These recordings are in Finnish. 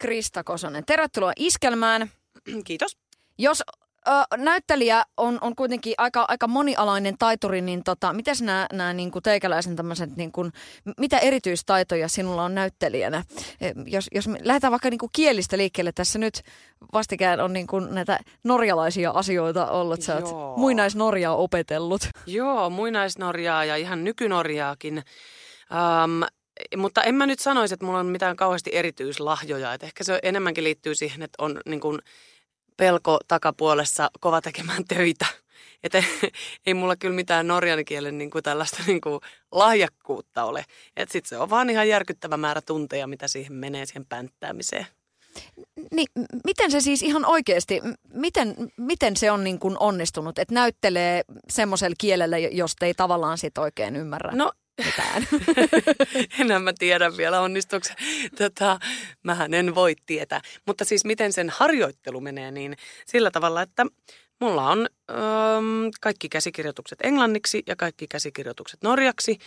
Krista Kosonen. Tervetuloa Iskelmään. Kiitos. Jos ö, näyttelijä on, on kuitenkin aika, aika monialainen taituri, niin tota, miten nämä, nämä niin kuin teikäläisen tämmöiset, niin kuin, mitä erityistaitoja sinulla on näyttelijänä? E, Jos, jos me lähdetään vaikka niin kuin kielistä liikkeelle, tässä nyt vastikään on niin kuin näitä norjalaisia asioita ollut. Sä oot Joo. muinaisnorjaa opetellut. Joo, muinaisnorjaa ja ihan nykynorjaakin. Um, mutta en mä nyt sanoisi, että mulla on mitään kauheasti erityislahjoja. Et ehkä se enemmänkin liittyy siihen, että on niin kuin pelko takapuolessa kova tekemään töitä. Että ei mulla kyllä mitään norjan kielen niin kuin tällaista niin kuin lahjakkuutta ole. Että sitten se on vaan ihan järkyttävä määrä tunteja, mitä siihen menee, siihen pänttäämiseen. Niin, miten se siis ihan oikeasti, miten, miten se on niin kuin onnistunut, että näyttelee semmoisella kielellä, jo- josta ei tavallaan sit oikein ymmärrä No mitään? Enää mä tiedä vielä onnistuuko. se. Tota, mähän en voi tietää. Mutta siis miten sen harjoittelu menee, niin sillä tavalla, että mulla on öö, kaikki käsikirjoitukset englanniksi ja kaikki käsikirjoitukset norjaksi.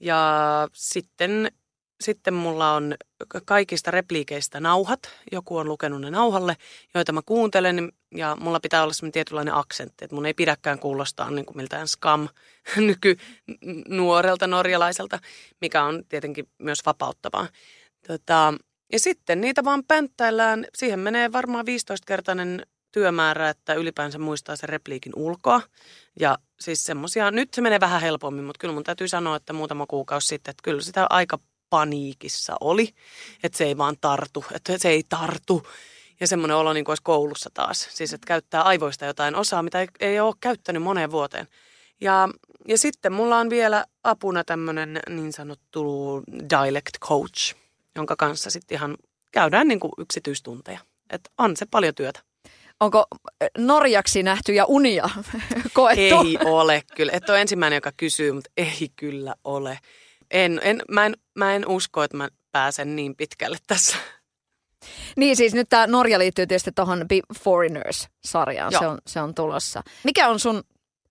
Ja sitten, sitten mulla on kaikista repliikeistä nauhat. Joku on lukenut ne nauhalle, joita mä kuuntelen. Ja mulla pitää olla semmoinen tietynlainen aksentti, että mun ei pidäkään kuulostaa niin kuin miltään skam nykynuorelta norjalaiselta, mikä on tietenkin myös vapauttavaa. Tota, ja sitten niitä vaan pänttäillään. Siihen menee varmaan 15-kertainen työmäärä, että ylipäänsä muistaa sen repliikin ulkoa. Ja siis semmosia, nyt se menee vähän helpommin, mutta kyllä mun täytyy sanoa, että muutama kuukausi sitten, että kyllä sitä aika paniikissa oli, että se ei vaan tartu, että se ei tartu. Ja semmoinen olo niin kuin olisi koulussa taas. Siis, että käyttää aivoista jotain osaa, mitä ei, ei ole käyttänyt moneen vuoteen. Ja, ja sitten mulla on vielä apuna tämmöinen niin sanottu dialect coach, jonka kanssa sitten ihan käydään niin kuin yksityistunteja. Että on se paljon työtä. Onko äh, norjaksi nähtyjä unia koettu? Ei ole kyllä. Et ole ensimmäinen, joka kysyy, mutta ei kyllä ole. En, en, mä, en, mä en usko, että mä pääsen niin pitkälle tässä. Niin siis nyt tämä Norja liittyy tietysti tuohon Be Foreigners-sarjaan, se on, se on tulossa. Mikä on sun,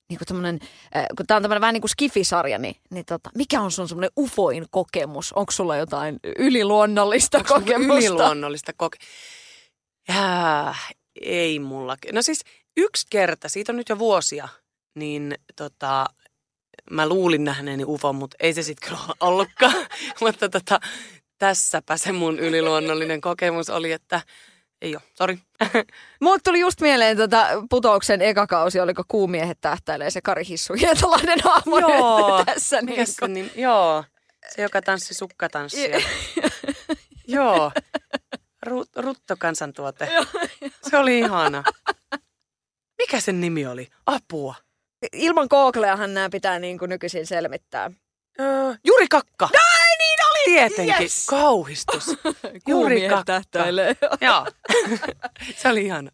niin kuin tämmönen, äh, kun tämä on tämmöinen vähän niin kuin skifisarja, niin, niin tota, mikä on sun semmoinen ufoin kokemus? Onko sulla jotain yliluonnollista Onko sulla kokemusta? Yliluonnollista koke... Jää, ei mulla. No siis yksi kerta, siitä on nyt jo vuosia, niin tota, mä luulin nähneeni ufon, mutta ei se sitten kyllä ollutkaan. mutta tota, tässäpä se mun yliluonnollinen kokemus oli, että ei ole, sori. Mulle tuli just mieleen tota putouksen eka kausi, oliko Kuumiehet tähtäilee se Kari Hissu Hietalainen hahmo nyt tässä. Niin se nimi? Joo, se joka tanssi sukkatanssia. Joo, Ru, ruttokansantuote. Se oli ihana. Mikä sen nimi oli? Apua. Ilman Googleahan nämä pitää niin kuin nykyisin selvittää. Öö, Juri Kakka. Ai niin oli! Tietenkin. Yes! Kauhistus. Juri Kakka. Joo. se oli ihana.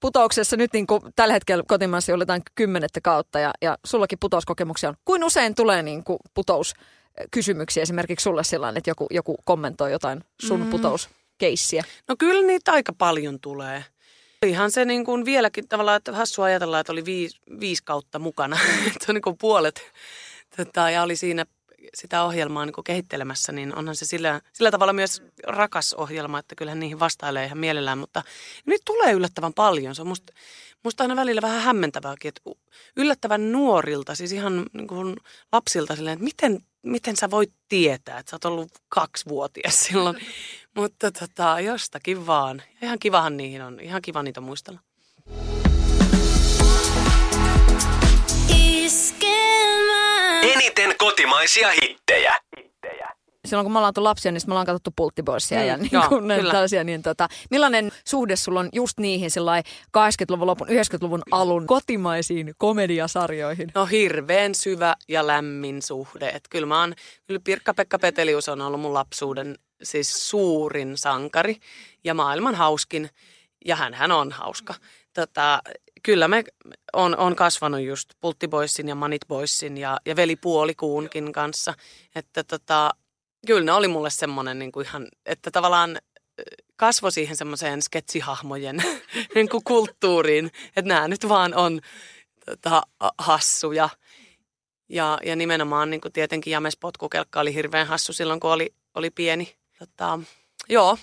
Putouksessa nyt niin kuin tällä hetkellä kotimaassa jollain kymmenettä kautta ja, ja sullakin putouskokemuksia on. Kuin usein tulee niin kuin putouskysymyksiä esimerkiksi sulle sillä että joku, joku kommentoi jotain sun mm. putouskeissiä? No kyllä niitä aika paljon tulee. Ihan se niin kuin vieläkin tavallaan, että hassua ajatella, että oli viisi, viisi kautta mukana. se on niin kuin puolet. Tota, ja oli siinä sitä ohjelmaa niin kuin kehittelemässä, niin onhan se sillä, sillä tavalla myös rakas ohjelma, että kyllähän niihin vastailee ihan mielellään, mutta nyt tulee yllättävän paljon. Se on musta, musta aina välillä vähän hämmentävääkin, että yllättävän nuorilta, siis ihan niin kuin lapsilta silleen, että miten, miten sä voit tietää, että sä oot ollut kaksivuotias silloin. Mutta tota, jostakin vaan. Ja ihan kivahan niihin on, ihan kiva niitä muistella. Eniten kotimaisia hittejä. Silloin kun me ollaan oltu lapsia, niin me ollaan katsottu pulttiboissia Mm, ja niin joo, kyllä. tällaisia. Niin tota, millainen suhde sulla on just niihin sillai 80-luvun lopun, 90-luvun alun kotimaisiin komediasarjoihin? No hirveän syvä ja lämmin suhde. Et kyllä mä oon, kyllä Pirkka-Pekka Petelius on ollut mun lapsuuden siis suurin sankari ja maailman hauskin. Ja hän, hän on hauska. Tota, kyllä me on, on kasvanut just Pulttiboissin ja Manit Boyssin ja, ja veli Puolikuunkin kanssa. Että tota, kyllä ne oli mulle semmoinen niin kuin ihan, että tavallaan kasvo siihen semmoiseen sketsihahmojen niin kuin kulttuuriin, että nämä nyt vaan on tota, hassuja. Ja, ja nimenomaan niin kuin tietenkin James Potkukelkka oli hirveän hassu silloin, kun oli, oli pieni. Tota, joo,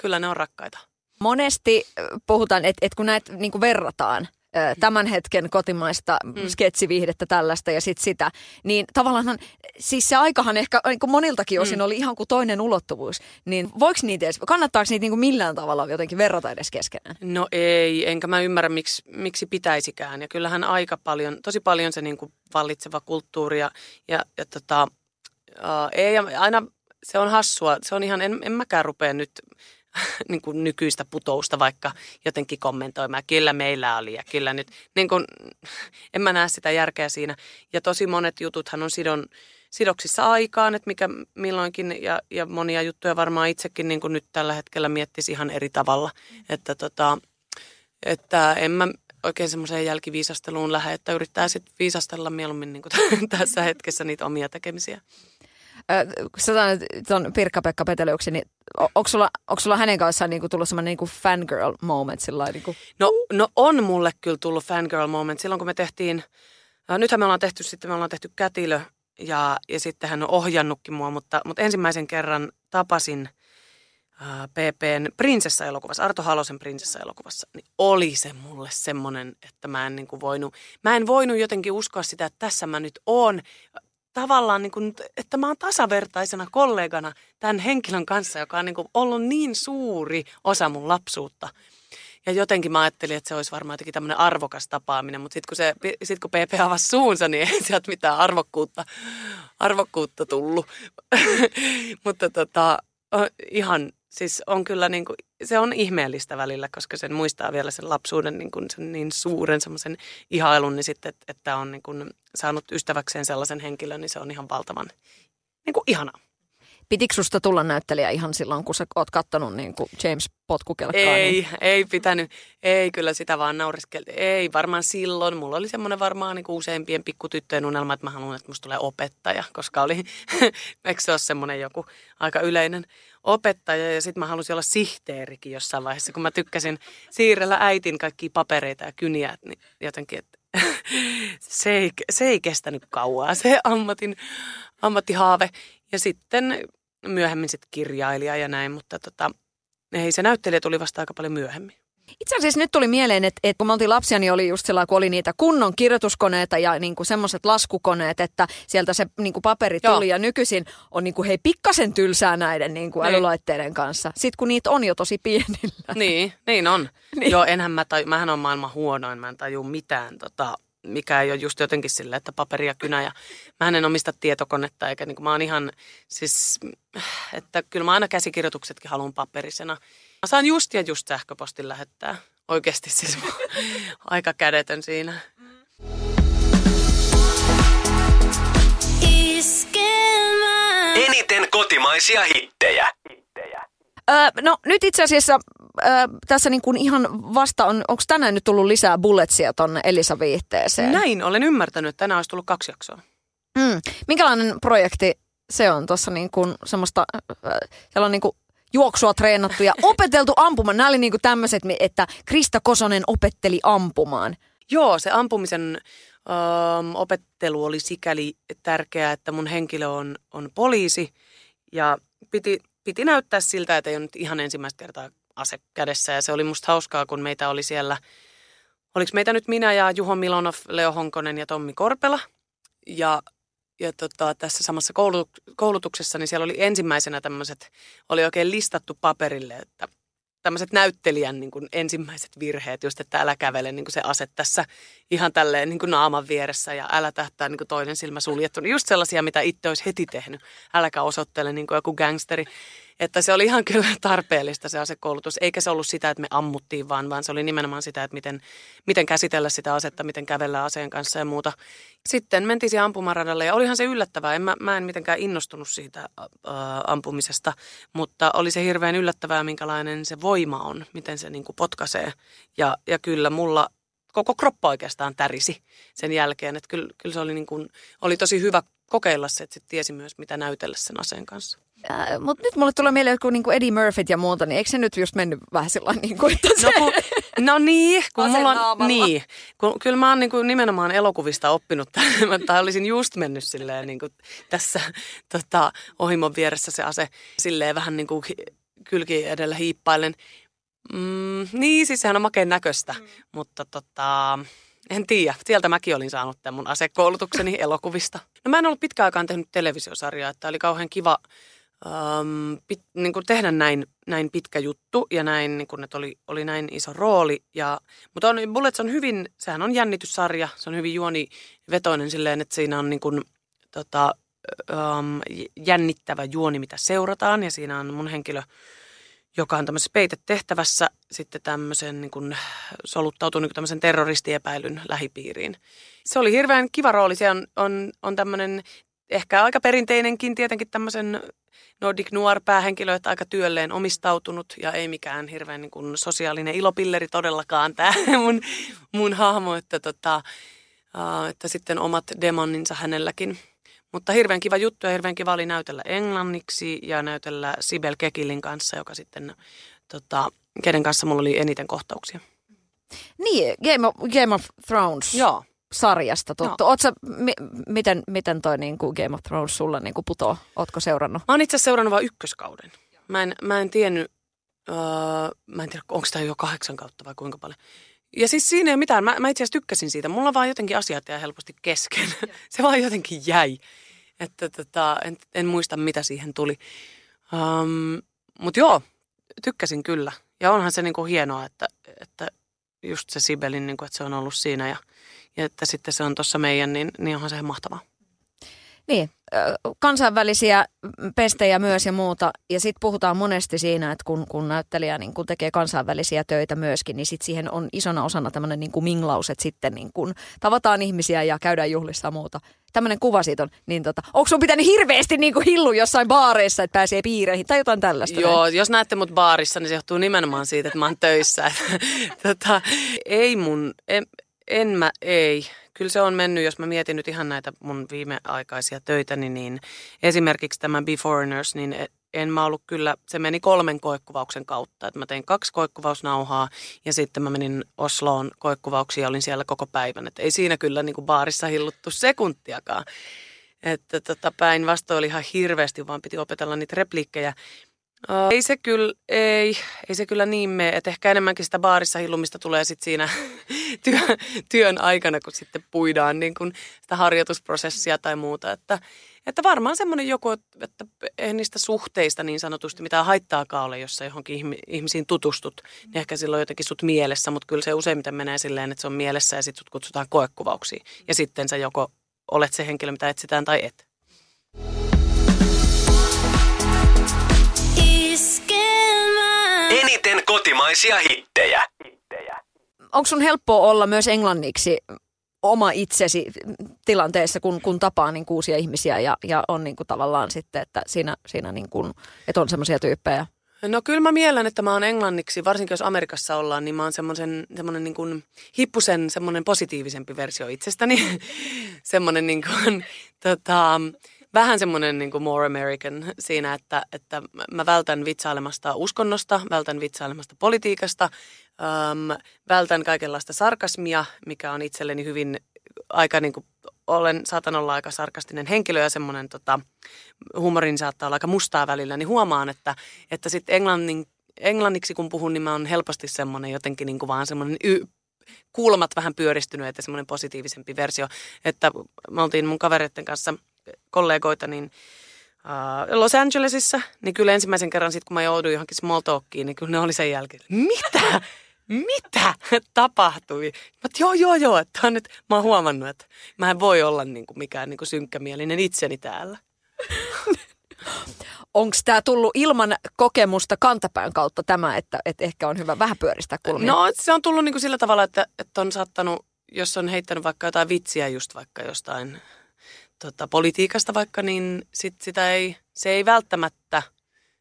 kyllä ne on rakkaita. Monesti puhutaan, että, että kun näitä niin verrataan, tämän hetken kotimaista mm. sketsiviihdettä tällaista ja sitten sitä, niin tavallaan siis se aikahan ehkä niin kuin moniltakin osin mm. oli ihan kuin toinen ulottuvuus. Niin voiko niitä edes, kannattaako niitä niin kuin millään tavalla jotenkin verrata edes keskenään? No ei, enkä mä ymmärrä miksi, miksi pitäisikään. Ja kyllähän aika paljon, tosi paljon se niin kuin vallitseva kulttuuri ja, ja, ja tota, uh, ei aina se on hassua. Se on ihan, en, en mäkään rupea nyt niin kuin nykyistä putousta vaikka jotenkin kommentoimaan. Kyllä meillä oli ja kyllä nyt, niin kuin, en mä näe sitä järkeä siinä. Ja tosi monet jututhan on sidon, sidoksissa aikaan, että mikä milloinkin ja, ja monia juttuja varmaan itsekin niin kuin nyt tällä hetkellä miettisi ihan eri tavalla. Että, tota, että en mä oikein semmoiseen jälkiviisasteluun lähde, että yrittää sitten viisastella mieluummin niin kuin tässä hetkessä niitä omia tekemisiä sä sanoit tuon Pirkka-Pekka Peteliuksen, niin onko sulla, onko sulla hänen kanssaan niinku tullut semmoinen niinku fangirl moment sillä niinku? No, no on mulle kyllä tullut fangirl moment. Silloin kun me tehtiin, äh, nythän me ollaan tehty sitten, me ollaan tehty Kätilö ja, ja sitten hän on ohjannutkin mua, mutta, mutta ensimmäisen kerran tapasin äh, PPn prinsessa-elokuvassa, Arto Halosen prinsessa-elokuvassa, niin oli se mulle semmoinen, että mä en niin kuin voinut, mä en voinut jotenkin uskoa sitä, että tässä mä nyt oon tavallaan, niin kuin, että mä oon tasavertaisena kollegana tämän henkilön kanssa, joka on niin kuin ollut niin suuri osa mun lapsuutta. Ja jotenkin mä ajattelin, että se olisi varmaan jotenkin tämmöinen arvokas tapaaminen, mutta sitten kun, se, sit kun PP avasi suunsa, niin ei sieltä mitään arvokkuutta, arvokkuutta tullut. mutta tota, ihan siis on kyllä niin kuin, se on ihmeellistä välillä, koska sen muistaa vielä sen lapsuuden niin, kuin sen niin suuren semmoisen ihailun, niin sitten, että, että on niin kuin saanut ystäväkseen sellaisen henkilön, niin se on ihan valtavan niin kuin ihanaa. Pitikö susta tulla näyttelijä ihan silloin, kun sä oot kattonut niin kuin James Potkukelkkaa? Ei, niin... ei pitänyt. Ei, kyllä sitä vaan nauriskeltiin. Ei, varmaan silloin. Mulla oli semmoinen varmaan niin kuin useimpien pikkutyttöjen unelma, että mä haluan, että musta tulee opettaja, koska oli, eikö se ole semmoinen joku aika yleinen opettaja ja sitten mä halusin olla sihteerikin jossain vaiheessa, kun mä tykkäsin siirrellä äitin kaikkia papereita ja kyniä, niin jotenkin, että se ei, se ei kestänyt kauaa, se ammatin, ammattihaave. Ja sitten myöhemmin sitten kirjailija ja näin, mutta tota, ei se näyttelijä tuli vasta aika paljon myöhemmin. Itse asiassa nyt tuli mieleen, että, että kun me oltiin lapsia, niin oli just sellainen, kun oli niitä kunnon kirjoituskoneita ja niin kuin semmoiset laskukoneet, että sieltä se niin kuin paperi tuli. Joo. Ja nykyisin on niin kuin, hei pikkasen tylsää näiden niin kuin niin. älylaitteiden kanssa. Sitten kun niitä on jo tosi pienillä. Niin, niin on. niin. Joo, enhän mä taju, mähän on maailman huonoin, mä en taju mitään tota, mikä ei ole just jotenkin silleen, että paperi ja kynä. Ja mä en omista tietokonetta, eikä niin kuin, mä oon ihan siis, että kyllä mä aina käsikirjoituksetkin haluan paperisena. Mä saan just ja just sähköpostin lähettää. Oikeasti siis aika kädetön siinä. Eniten kotimaisia hittejä. Öö, no nyt itse asiassa öö, tässä niin kuin ihan vasta on, onko tänään nyt tullut lisää bulletsia tonne Elisa viihteeseen? Näin, olen ymmärtänyt, että tänään olisi tullut kaksi jaksoa. Mm. Minkälainen projekti se on tuossa niin kuin semmoista, siellä on niin kuin juoksua treenattu ja opeteltu ampumaan. Nämä oli niin kuin tämmöiset, että Krista Kosonen opetteli ampumaan. Joo, se ampumisen um, opettelu oli sikäli tärkeää, että mun henkilö on, on poliisi ja piti piti näyttää siltä, että ei ole nyt ihan ensimmäistä kertaa ase kädessä. Ja se oli musta hauskaa, kun meitä oli siellä, oliko meitä nyt minä ja Juho Milonov, Leo Honkonen ja Tommi Korpela. Ja, ja tota, tässä samassa koulutuksessa, niin siellä oli ensimmäisenä tämmöiset, oli oikein listattu paperille, että tämmöiset näyttelijän niin kuin ensimmäiset virheet, just että älä kävele niin kuin se aset tässä ihan tälleen niin kuin naaman vieressä ja älä tähtää niin kuin toinen silmä suljettu. Just sellaisia, mitä itse olisi heti tehnyt. Äläkä osoittele niin kuin joku gangsteri. Että se oli ihan kyllä tarpeellista se asekoulutus, eikä se ollut sitä, että me ammuttiin vaan, vaan se oli nimenomaan sitä, että miten, miten käsitellä sitä asetta, miten kävellä aseen kanssa ja muuta. Sitten mentiin siihen ampumaradalle ja olihan se yllättävää. En, mä, mä en mitenkään innostunut siitä äh, ampumisesta, mutta oli se hirveän yllättävää, minkälainen se voima on, miten se niin kuin potkaisee. Ja, ja kyllä mulla koko kroppa oikeastaan tärisi sen jälkeen. Että kyllä, kyllä se oli, niin kuin, oli tosi hyvä kokeilla se, että sit tiesi myös, mitä näytellä sen aseen kanssa. Äh, Mutta nyt mulle tulee mieleen joku niin Eddie Murphyt ja muuta, niin eikö se nyt just mennyt vähän sillä niin kuin, että se... No, kun, no niin, kun mulla on, niin, kun, kyllä mä oon niin kuin nimenomaan elokuvista oppinut, tai olisin just mennyt silleen niin kuin tässä tota, ohimon vieressä se ase silleen vähän niin kuin hi- kylki edellä hiippailen. Mm, niin, siis sehän on makeen näköistä, mm. mutta tota, en tiedä. Sieltä mäkin olin saanut tämän mun asekoulutukseni elokuvista. No mä en ollut pitkään aikaan tehnyt televisiosarjaa, että oli kauhean kiva um, pit, niin kuin tehdä näin, näin pitkä juttu ja näin, niin kuin, että oli, oli näin iso rooli. Ja, mutta on, Bullets on hyvin, sehän on jännityssarja, se on hyvin juonivetoinen silleen, että siinä on niin kuin, tota, um, jännittävä juoni, mitä seurataan ja siinä on mun henkilö, joka on tämmöisessä peitetehtävässä sitten tämmöisen niin kuin, soluttautuu niin tämmöisen terroristiepäilyn lähipiiriin. Se oli hirveän kiva rooli. Se on, on, on tämmöinen ehkä aika perinteinenkin tietenkin tämmöisen Nordic Noir päähenkilö, että aika työlleen omistautunut ja ei mikään hirveän niin kuin sosiaalinen ilopilleri todellakaan tämä mun, mun hahmo, että, tota, että sitten omat demoninsa hänelläkin. Mutta hirveän kiva juttu ja hirveän kiva oli näytellä englanniksi ja näytellä Sibel Kekilin kanssa, joka sitten, tota, kenen kanssa mulla oli eniten kohtauksia. Niin, Game of, Game of Thrones Joo. sarjasta tuttu. Oot sä, mi, miten, miten toi niin kuin Game of Thrones sulla niin kuin putoo? Ootko seurannut? Mä oon itse asiassa seurannut vain ykköskauden. Mä en, mä en tiennyt, öö, mä en tiedä, onko tämä jo kahdeksan kautta vai kuinka paljon. Ja siis siinä ei ole mitään. Mä, mä itse asiassa tykkäsin siitä. Mulla vaan jotenkin asiat jää helposti kesken. Se vaan jotenkin jäi. Että tota, en, en muista, mitä siihen tuli. Um, Mutta joo, tykkäsin kyllä. Ja onhan se niinku hienoa, että, että just se Sibelin, niinku, että se on ollut siinä ja, ja että sitten se on tuossa meidän, niin, niin onhan se mahtavaa. Niin, kansainvälisiä pestejä myös ja muuta. Ja sitten puhutaan monesti siinä, että kun, kun näyttelijä niin kun tekee kansainvälisiä töitä myöskin, niin sit siihen on isona osana tämmöinen niin minglaus, että sitten niin kun tavataan ihmisiä ja käydään juhlissa ja muuta. Tämmöinen kuva siitä on. Niin tota, onko sun pitänyt hirveästi niin hillu jossain baareissa, että pääsee piireihin tai jotain tällaista? Joo, jos näette mut baarissa, niin se johtuu nimenomaan siitä, että mä oon töissä. tota, ei mun, en, en mä, ei. Kyllä se on mennyt, jos mä mietin nyt ihan näitä mun viimeaikaisia töitäni, niin esimerkiksi tämä Be Foreigners, niin e- en mä ollut kyllä, se meni kolmen koekuvauksen kautta. Että mä tein kaksi koekuvausnauhaa ja sitten mä menin Osloon koekuvauksiin ja olin siellä koko päivän. Että ei siinä kyllä niin kuin baarissa hilluttu sekuntiakaan. Että tota, päinvastoin oli ihan hirveästi, vaan piti opetella niitä repliikkejä. Uh, ei se kyllä, ei, ei se kyllä niin mene, että ehkä enemmänkin sitä baarissa hillumista tulee sitten siinä työ, työn aikana, kun sitten puidaan niin kun sitä harjoitusprosessia tai muuta. Että, että varmaan semmoinen joku, että ei niistä suhteista niin sanotusti mitään haittaakaan ole, jos sä johonkin ihmi- ihmisiin tutustut, niin ehkä silloin jotenkin sut mielessä, mutta kyllä se useimmiten menee silleen, että se on mielessä ja sitten sut kutsutaan koekuvauksiin. Ja sitten sä joko olet se henkilö, mitä etsitään tai et. Eniten kotimaisia hittejä. Onko sun helppoa olla myös englanniksi oma itsesi tilanteessa, kun, kun tapaa niin uusia ihmisiä ja, ja on niin kuin tavallaan sitten, että siinä, siinä niin kuin, että on semmoisia tyyppejä? No kyllä mä miellän, että mä oon englanniksi, varsinkin jos Amerikassa ollaan, niin mä oon semmoisen, semmoinen niin kuin hippusen, semmoinen positiivisempi versio itsestäni. semmoinen niin kuin, tota, vähän semmoinen niin kuin more American siinä, että, että mä vältän vitsailemasta uskonnosta, vältän vitsailemasta politiikasta, äm, vältän kaikenlaista sarkasmia, mikä on itselleni hyvin aika niin kuin, olen, saatan olla aika sarkastinen henkilö ja semmoinen tota, huumorin saattaa olla aika mustaa välillä, niin huomaan, että, että sitten englannin, englanniksi kun puhun, niin mä oon helposti semmoinen jotenkin niin kuin vaan semmoinen y- kulmat vähän pyöristynyt, että semmoinen positiivisempi versio. Että me oltiin mun kavereiden kanssa kollegoita, niin Los Angelesissa, niin kyllä ensimmäisen kerran sitten, kun mä jouduin johonkin small talkiin, niin kyllä ne oli sen jälkeen, mitä? Mitä tapahtui? Mä joo, joo, joo, että on nyt, mä oon huomannut, että mä en voi olla niin kuin mikään niin kuin synkkämielinen itseni täällä. onko tämä tullut ilman kokemusta kantapään kautta tämä, että, että ehkä on hyvä vähän pyöristää kulmia? No se on tullut niinku sillä tavalla, että, että on saattanut, jos on heittänyt vaikka jotain vitsiä just vaikka jostain tota, politiikasta vaikka, niin sit sitä ei, se ei välttämättä,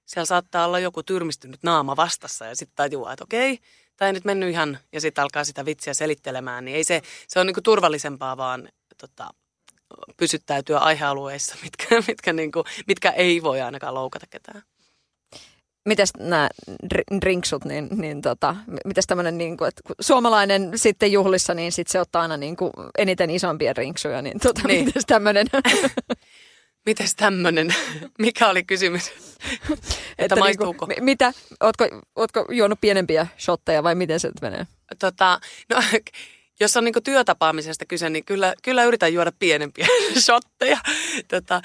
siellä saattaa olla joku tyrmistynyt naama vastassa ja sitten tajuaa, että okei, tämä ei nyt mennyt ihan, ja sitten alkaa sitä vitsiä selittelemään, niin ei se, se on niinku turvallisempaa vaan tota, pysyttäytyä aihealueissa, mitkä, mitkä, niinku, mitkä ei voi ainakaan loukata ketään. Mites nämä drinksut, niin, niin tota, mites tämmöinen, niin kuin, että kun suomalainen sitten juhlissa, niin sit se ottaa aina niin kuin eniten isompia drinksuja, niin, tota, niin. mites tämmöinen? Mites tämmöinen? Mikä oli kysymys? että, että maistuuko? Niin kuin, mitä? Ootko, ootko juonut pienempiä shotteja vai miten se menee? Tota, no, jos on niin työtapaamisesta kyse, niin kyllä, kyllä yritän juoda pienempiä shotteja. Tota,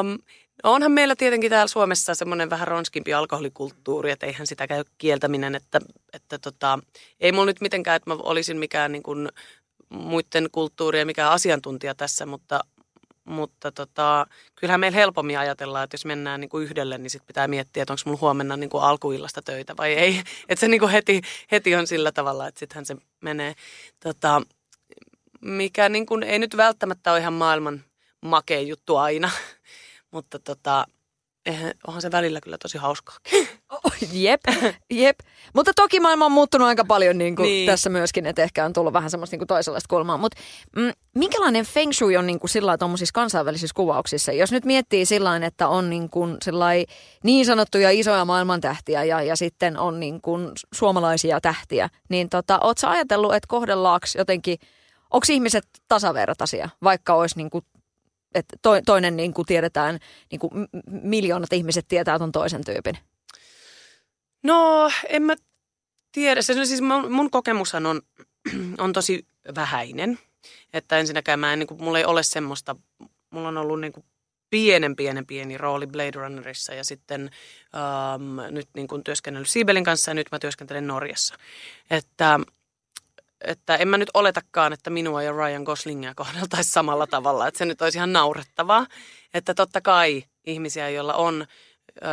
um, onhan meillä tietenkin täällä Suomessa semmoinen vähän ronskimpi alkoholikulttuuri, että eihän sitä käy kieltäminen, että, että tota, ei mulla nyt mitenkään, että mä olisin mikään niin kuin muiden kulttuurien mikään asiantuntija tässä, mutta, mutta tota, kyllähän meillä helpommin ajatellaan, että jos mennään niin kuin yhdelle, niin sit pitää miettiä, että onko mulla huomenna niin kuin alkuillasta töitä vai ei. Että se niin kuin heti, heti on sillä tavalla, että sittenhän se menee. Tota, mikä niin kuin, ei nyt välttämättä ole ihan maailman makein juttu aina, mutta tota, eihän, onhan se välillä kyllä tosi hauskaa. jep, jep. Mutta toki maailma on muuttunut aika paljon niin kuin niin. tässä myöskin, että ehkä on tullut vähän semmoista niin kuin toisenlaista kulmaa. Mutta mm, minkälainen feng shui on niin kuin sillä tuommoisissa kansainvälisissä kuvauksissa? Jos nyt miettii sillä että on niin, kuin niin sanottuja isoja maailmantähtiä ja, ja sitten on niin kuin suomalaisia tähtiä, niin tota, ootko ajatellut, että kohdellaanko jotenkin, onko ihmiset tasavertaisia, vaikka olisi niin kuin että to, toinen niin kuin tiedetään, niin kuin miljoonat ihmiset tietää ton toisen tyypin? No, en mä tiedä. Se, siis mun, mun kokemushan on, on tosi vähäinen. Että ensinnäkään mä en, niin kuin, mulla ei ole semmoista, mulla on ollut niin kuin pienen, pienen, pieni rooli Blade Runnerissa ja sitten ähm, nyt niin kuin työskennellyt Siibelin kanssa ja nyt mä työskentelen Norjassa. Että että en mä nyt oletakaan, että minua ja Ryan Goslingia kohdeltaisiin samalla tavalla, että se nyt olisi ihan naurettavaa. Että totta kai ihmisiä, joilla on ö,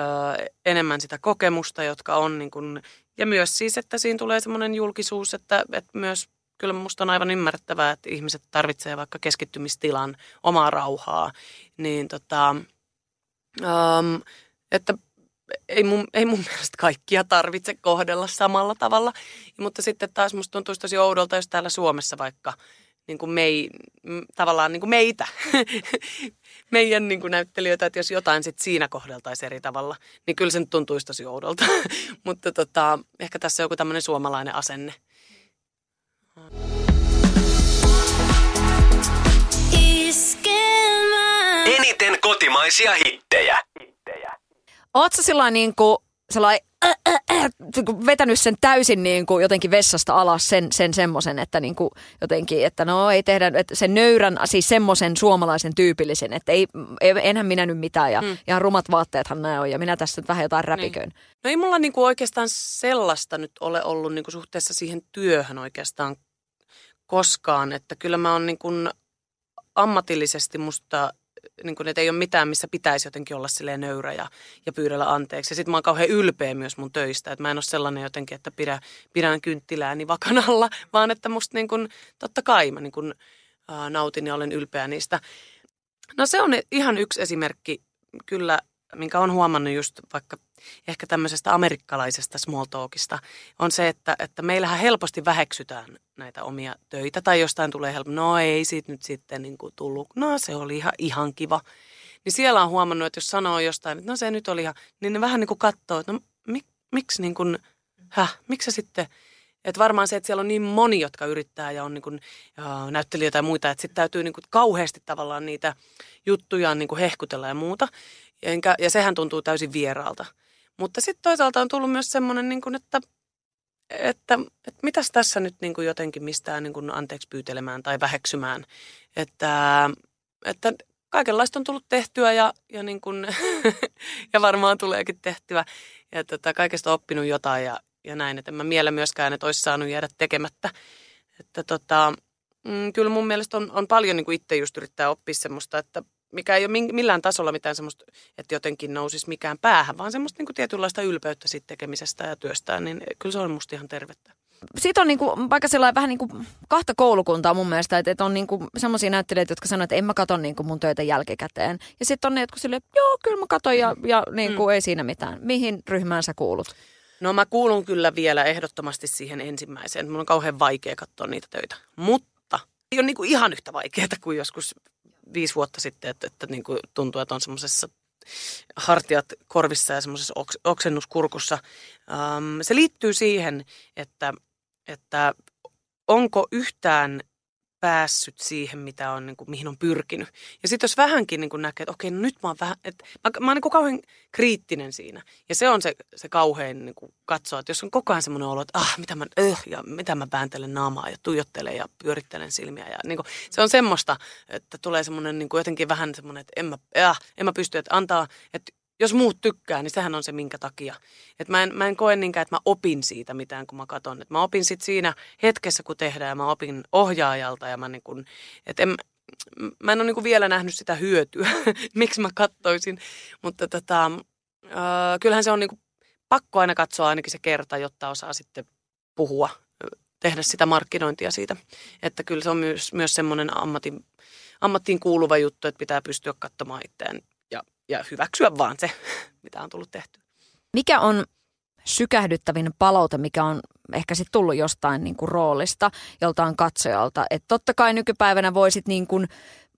enemmän sitä kokemusta, jotka on niin kuin, ja myös siis, että siinä tulee semmoinen julkisuus, että, että myös kyllä musta on aivan ymmärrettävää, että ihmiset tarvitsee vaikka keskittymistilan, omaa rauhaa, niin tota, um, että ei mun, ei mun mielestä kaikkia tarvitse kohdella samalla tavalla. Mutta sitten taas musta tuntuisi tosi oudolta, jos täällä Suomessa vaikka niin kuin mei, tavallaan niin kuin meitä, meidän niin kuin näyttelijöitä, että jos jotain sit siinä kohdeltaisiin eri tavalla, niin kyllä se nyt tuntuisi tosi oudolta. Mutta tota, ehkä tässä on joku tämmöinen suomalainen asenne. Eniten kotimaisia hittejä. Oletko sillä niin kuin, sellainen, äh, äh, äh, vetänyt sen täysin niin kuin jotenkin vessasta alas sen, sen semmoisen, että niin kuin jotenkin, että no ei tehdä, että sen nöyrän, siis semmoisen suomalaisen tyypillisen, että ei, enhän minä nyt mitään ja mm. ihan rumat vaatteethan nämä on ja minä tässä nyt vähän jotain räpiköin. Niin. No ei mulla niin kuin oikeastaan sellaista nyt ole ollut niin kuin suhteessa siihen työhön oikeastaan koskaan, että kyllä mä oon niin kuin ammatillisesti musta niin kuin, että ei ole mitään, missä pitäisi jotenkin olla silleen nöyrä ja, ja pyydellä anteeksi. Ja sitten mä oon kauhean ylpeä myös mun töistä, että mä en ole sellainen jotenkin, että pidä, pidän kynttilääni vakanalla, vaan että musta niin kuin, totta kai mä niin kuin, ää, nautin ja olen ylpeä niistä. No se on ihan yksi esimerkki kyllä minkä on huomannut just vaikka ehkä tämmöisestä amerikkalaisesta small talkista, on se, että, että meillähän helposti väheksytään näitä omia töitä tai jostain tulee helppo, no ei siitä nyt sitten niin kuin tullut, no se oli ihan, ihan kiva. Niin siellä on huomannut, että jos sanoo jostain, että no se nyt oli ihan, niin ne vähän niin kuin katsoo, että no mik, miksi niin kuin, häh, miksi sitten, että varmaan se, että siellä on niin moni, jotka yrittää ja on niin kuin, ja näyttelijöitä ja muita, että sitten täytyy niin kuin kauheasti tavallaan niitä juttujaan niin kuin hehkutella ja muuta. Enkä, ja sehän tuntuu täysin vieraalta. Mutta sitten toisaalta on tullut myös semmoinen, niin kuin, että, että, että mitäs tässä nyt niin kuin jotenkin mistään niin kuin anteeksi pyytelemään tai väheksymään. Että, että kaikenlaista on tullut tehtyä ja, ja, niin kuin, ja varmaan tuleekin tehtyä. Ja tota, kaikesta oppinut jotain ja, ja näin. Että en mä miele myöskään, että olisi saanut jäädä tekemättä. Että tota, mm, kyllä mun mielestä on, on paljon niin kuin itse just yrittää oppia semmoista, että mikä ei ole millään tasolla mitään semmoista, että jotenkin nousisi mikään päähän, vaan semmoista niin kuin tietynlaista ylpeyttä siitä tekemisestä ja työstään, niin kyllä se on musta ihan tervettä. Sitten on niinku, vaikka sellainen vähän niinku kahta koulukuntaa mun mielestä, että, että on niinku semmoisia näyttelijöitä, jotka sanoo, että en mä katso niinku mun töitä jälkikäteen. Ja sitten on ne, jotka silleen, joo, kyllä mä katon ja, ja niinku, mm. ei siinä mitään. Mihin ryhmään sä kuulut? No mä kuulun kyllä vielä ehdottomasti siihen ensimmäiseen. Mulla on kauhean vaikea katsoa niitä töitä. Mutta ei ole niinku ihan yhtä vaikeaa kuin joskus viisi vuotta sitten, että, että niin kuin tuntuu, että on semmoisessa hartiat korvissa ja semmoisessa oks, oksennuskurkussa. Um, se liittyy siihen, että, että onko yhtään päässyt siihen, mitä on, niin kuin, mihin on pyrkinyt. Ja sitten jos vähänkin niin kuin näkee, että okei, no nyt mä oon vähän, että mä, mä oon niin kuin kauhean kriittinen siinä. Ja se on se, se kauhean niin kuin katsoa, että jos on koko ajan semmoinen olo, että ah, mitä mä, öh, ja mitä mä vääntelen naamaa ja tuijottelen ja pyörittelen silmiä. Ja niin kuin, se on semmoista, että tulee semmoinen niin kuin jotenkin vähän semmoinen, että en mä, äh, en mä pysty, että antaa, että jos muut tykkää, niin sehän on se minkä takia. Et mä, en, mä en koe niinkään, että mä opin siitä mitään, kun mä katson. Et mä opin sit siinä hetkessä, kun tehdään, ja mä opin ohjaajalta. Ja mä, niin kun, et en, mä en ole niin vielä nähnyt sitä hyötyä, miksi mä kattoisin. Mutta tota, äh, kyllähän se on niin pakko aina katsoa ainakin se kerta, jotta osaa sitten puhua, tehdä sitä markkinointia siitä. Että kyllä se on myös, myös semmoinen ammatin, ammattiin kuuluva juttu, että pitää pystyä katsomaan itseään ja hyväksyä vaan se, mitä on tullut tehty. Mikä on sykähdyttävin palaute, mikä on ehkä sitten tullut jostain niin kuin roolista, joltain katsojalta. Että totta kai nykypäivänä voisit niin kuin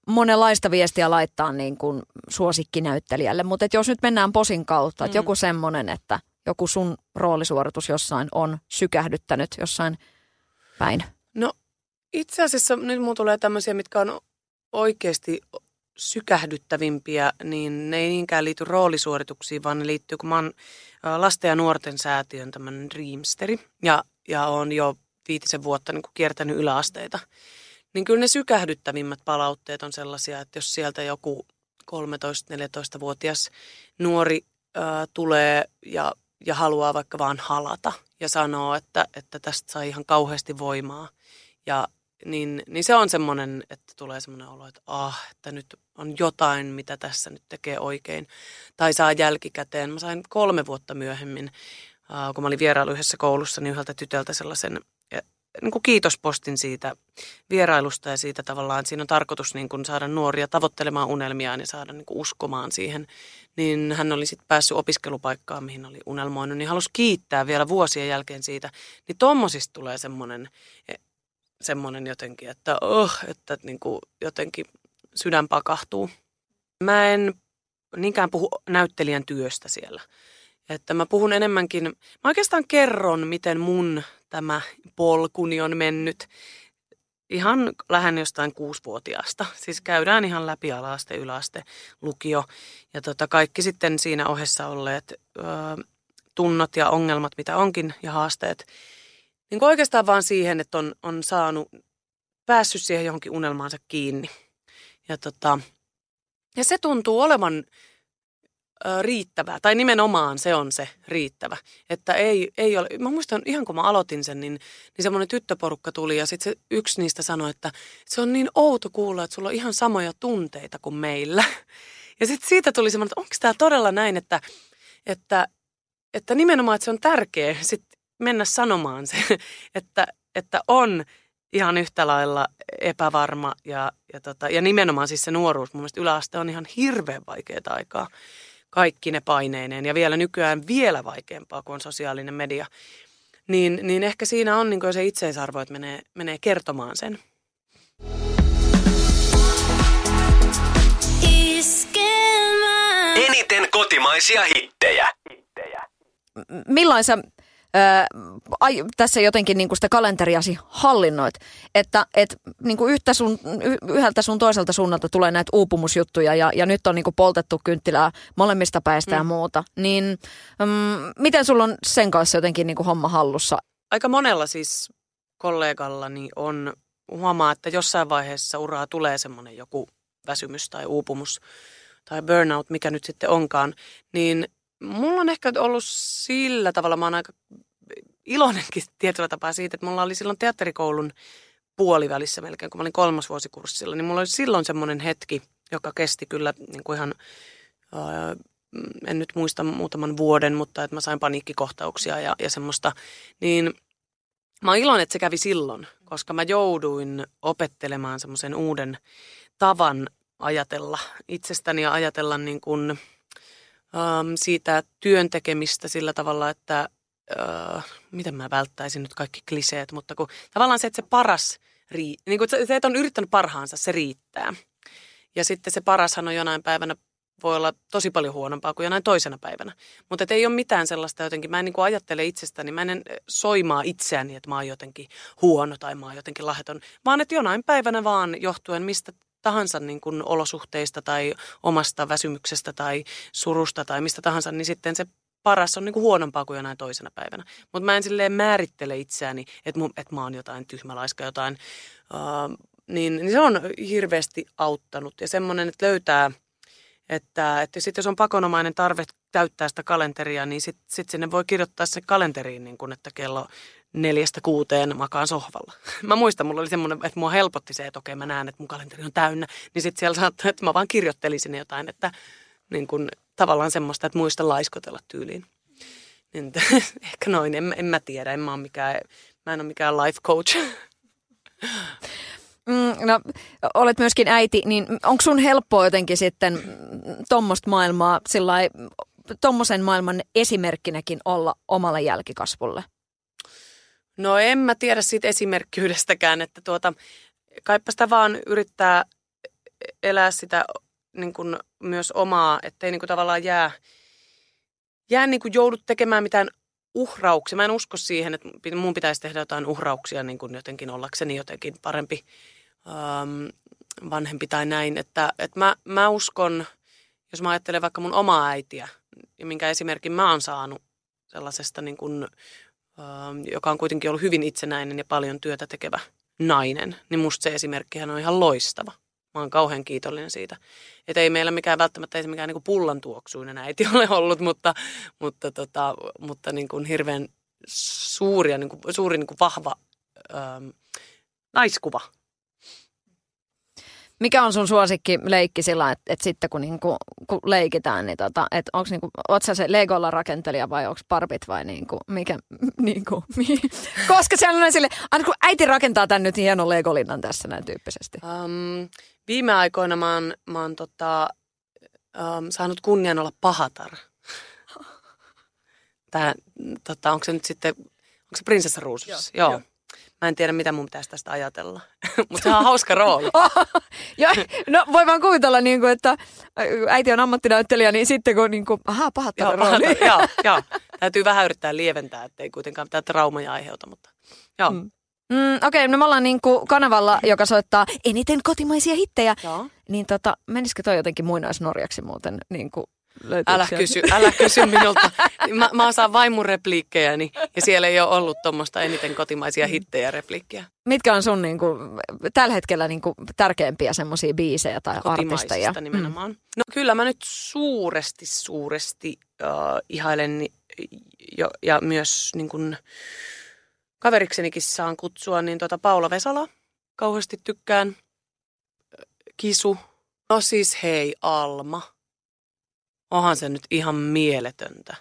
monenlaista viestiä laittaa niin kuin suosikkinäyttelijälle, mutta jos nyt mennään posin kautta, että mm. joku semmoinen, että joku sun roolisuoritus jossain on sykähdyttänyt jossain päin. No itse asiassa nyt mulla tulee tämmöisiä, mitkä on oikeasti sykähdyttävimpiä, niin ne ei niinkään liity roolisuorituksiin, vaan ne liittyy, kun mä oon lasten ja nuorten säätiön tämmöinen Dreamsteri ja, ja on jo viitisen vuotta niin kiertänyt yläasteita. Niin kyllä ne sykähdyttävimmät palautteet on sellaisia, että jos sieltä joku 13-14-vuotias nuori ää, tulee ja, ja haluaa vaikka vaan halata ja sanoo, että, että tästä saa ihan kauheasti voimaa ja niin, niin se on semmoinen, että tulee semmoinen olo, että ah, että nyt on jotain, mitä tässä nyt tekee oikein. Tai saa jälkikäteen. Mä sain kolme vuotta myöhemmin, kun mä olin vierailu yhdessä koulussa, niin yhdeltä tytöltä sellaisen niin kuin kiitospostin siitä vierailusta ja siitä tavallaan, siinä on tarkoitus niin kuin saada nuoria tavoittelemaan unelmiaan ja saada niin kuin uskomaan siihen. Niin hän oli sitten päässyt opiskelupaikkaan, mihin oli unelmoinut, niin halusi kiittää vielä vuosien jälkeen siitä. Niin tommosista tulee semmoinen, semmoinen jotenkin, että oh, että niin kuin jotenkin sydän pakahtuu. Mä en niinkään puhu näyttelijän työstä siellä. Että mä puhun enemmänkin, mä oikeastaan kerron, miten mun tämä polkuni on mennyt ihan lähden jostain kuusivuotiaasta. Siis käydään ihan läpi alaaste, yläaste, lukio ja tota, kaikki sitten siinä ohessa olleet ö, tunnot ja ongelmat, mitä onkin ja haasteet niin oikeastaan vaan siihen, että on, on saanut, päässyt siihen johonkin unelmaansa kiinni. Ja, tota, ja se tuntuu olevan ö, riittävää, tai nimenomaan se on se riittävä. Että ei, ei ole, mä muistan ihan kun mä aloitin sen, niin, niin semmoinen tyttöporukka tuli ja sitten yksi niistä sanoi, että se on niin outo kuulla, että sulla on ihan samoja tunteita kuin meillä. Ja sitten siitä tuli semmoinen, että onko tämä todella näin, että, että, että nimenomaan, että se on tärkeä sit mennä sanomaan se, että, että on ihan yhtä lailla epävarma ja, ja, tota, ja nimenomaan siis se nuoruus. Mun mielestä yläaste on ihan hirveän vaikeaa aikaa kaikki ne paineineen ja vielä nykyään vielä vaikeampaa kuin on sosiaalinen media. Niin, niin ehkä siinä on niin se itseisarvo, että menee, menee kertomaan sen. Eniten kotimaisia hittejä. Milloin sä ai, tässä jotenkin niin kuin sitä kalenteriasi hallinnoit, että et, niin kuin yhtä sun, yhdeltä sun toiselta suunnalta tulee näitä uupumusjuttuja ja, ja nyt on niin kuin poltettu kynttilää molemmista päistä mm. ja muuta, niin mm, miten sulla on sen kanssa jotenkin niin kuin homma hallussa? Aika monella siis kollegallani on huomaa, että jossain vaiheessa uraa tulee semmoinen joku väsymys tai uupumus tai burnout, mikä nyt sitten onkaan, niin Mulla on ehkä ollut sillä tavalla, mä oon aika iloinenkin tietyllä tapaa siitä, että mulla oli silloin teatterikoulun puolivälissä melkein, kun mä olin kolmas vuosikurssilla, niin mulla oli silloin semmoinen hetki, joka kesti kyllä niin kuin ihan, ää, en nyt muista muutaman vuoden, mutta että mä sain paniikkikohtauksia ja, ja semmoista, niin mä oon iloinen, että se kävi silloin, koska mä jouduin opettelemaan semmoisen uuden tavan ajatella itsestäni ja ajatella niin kuin, ähm, siitä työn tekemistä sillä tavalla, että äh, miten mä välttäisin nyt kaikki kliseet, mutta kun tavallaan se, että se paras, rii, niin kuin se, että on yrittänyt parhaansa, se riittää. Ja sitten se parashan on jonain päivänä voi olla tosi paljon huonompaa kuin jonain toisena päivänä. Mutta ei ole mitään sellaista jotenkin, mä en niin kuin ajattele itsestäni, mä en soimaa itseäni, että mä oon jotenkin huono tai mä oon jotenkin lahjaton, vaan että jonain päivänä vaan johtuen mistä tahansa niin kuin olosuhteista tai omasta väsymyksestä tai surusta tai mistä tahansa, niin sitten se paras on niin kuin huonompaa kuin jonain toisena päivänä. Mutta mä en silleen määrittele itseäni, että, että mä oon jotain tyhmälaiska, jotain, uh, niin, niin se on hirveästi auttanut. Ja semmoinen, että löytää, että, että sitten jos on pakonomainen tarve täyttää sitä kalenteria, niin sitten sit sinne voi kirjoittaa se kalenteriin, niin kuin, että kello neljästä kuuteen makaan sohvalla. Mä muistan, mulla oli semmoinen, että mua helpotti se, että okei mä näen, että mun kalenteri on täynnä. Niin sitten siellä saattaa, että mä vaan kirjoittelisin jotain, että niin kun, tavallaan semmoista, että muista laiskotella tyyliin. Niin, ehkä noin, en, en mä tiedä, en mä, mikään, mä en ole mikään life coach. Mm, no, olet myöskin äiti, niin onko sun helppoa jotenkin sitten tuommoista maailmaa, tuommoisen maailman esimerkkinäkin olla omalle jälkikasvulle? No en mä tiedä siitä esimerkkyydestäkään, että tuota, kaipa sitä vaan yrittää elää sitä niin kuin myös omaa, ettei niin kuin tavallaan jää, jää niin kuin joudut tekemään mitään uhrauksia. Mä en usko siihen, että mun pitäisi tehdä jotain uhrauksia niin kuin jotenkin ollakseni jotenkin parempi ähm, vanhempi tai näin. Että, että mä, mä uskon, jos mä ajattelen vaikka mun omaa äitiä ja minkä esimerkin mä oon saanut sellaisesta niin kuin joka on kuitenkin ollut hyvin itsenäinen ja paljon työtä tekevä nainen, niin musta se esimerkkihän on ihan loistava. Mä oon kauhean kiitollinen siitä. Että ei meillä mikään välttämättä ei mikään niin pullan tuoksuinen äiti ole ollut, mutta, mutta, tota, mutta niin kuin hirveän suuri ja niin kuin, suuri niin kuin vahva ähm, naiskuva mikä on sun suosikki leikki sillä, että, että sitten kun, niinku, kun leikitään, niin tota, että onko niinku, oot sä se Legolla rakentelija vai onko parpit vai niinku, mikä, niinku, koska siellä on sille, aina kun äiti rakentaa tän nyt hienon Legolinnan tässä näin tyyppisesti. Um, viime aikoina mä oon, mä oon tota, um, saanut kunnian olla pahatar. Tää, tota, onko se nyt sitten, onko se prinsessa ruusussa? Joo. Joo. Mä en tiedä, mitä mun pitäisi tästä ajatella. Mutta se on hauska rooli. ja, no voi vaan kuvitella, niin kuin, että äiti on ammattinäyttelijä, niin sitten kun, niin kuin, ahaa, pahat joo, rooli. joo, joo, täytyy vähän yrittää lieventää, ettei kuitenkaan mitään traumaja aiheuta, mutta joo. Mm. Mm, Okei, okay, no me ollaan niin kuin kanavalla, joka soittaa eniten kotimaisia hittejä. Joo. Niin tota, menisikö toi jotenkin muinaisnorjaksi muuten niin kuin Älä kysy, älä kysy minulta. Mä, mä osaan vain mun repliikkejäni ja siellä ei ole ollut tuommoista eniten kotimaisia hittejä repliikkejä. Mitkä on sun niin kuin, tällä hetkellä niin kuin, tärkeimpiä semmoisia biisejä tai artisteja? Mm. nimenomaan. Mm. No kyllä mä nyt suuresti, suuresti uh, ihailen jo, ja myös niin kuin, kaveriksenikin saan kutsua, niin tuota Paula Vesala kauheasti tykkään. Kisu. No siis hei Alma onhan se nyt ihan mieletöntä.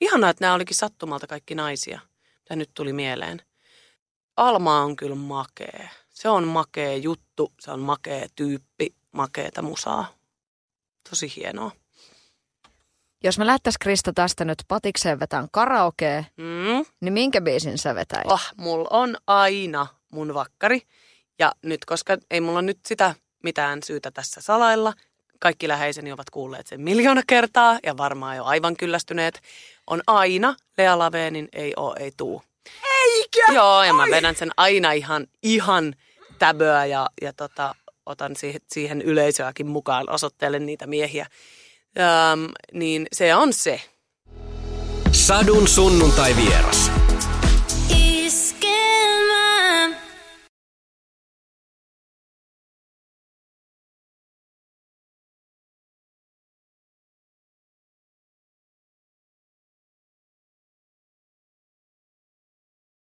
Ihanaa, että nämä olikin sattumalta kaikki naisia, mitä nyt tuli mieleen. Alma on kyllä makee. Se on makee juttu, se on makee tyyppi, makeeta musaa. Tosi hienoa. Jos me lähtäis Krista tästä nyt patikseen vetään karaokea, mm. niin minkä biisin sä vetäit? Oh, mulla on aina mun vakkari. Ja nyt, koska ei mulla nyt sitä mitään syytä tässä salailla, kaikki läheiseni ovat kuulleet sen miljoona kertaa ja varmaan jo aivan kyllästyneet, on aina Lea Laveenin Ei oo, ei tuu. Eikä? Joo, ja mä vedän sen aina ihan, ihan täböä ja, ja tota, otan siihen, siihen yleisöäkin mukaan, osoittelen niitä miehiä. Öm, niin se on se. Sadun sunnuntai vieras.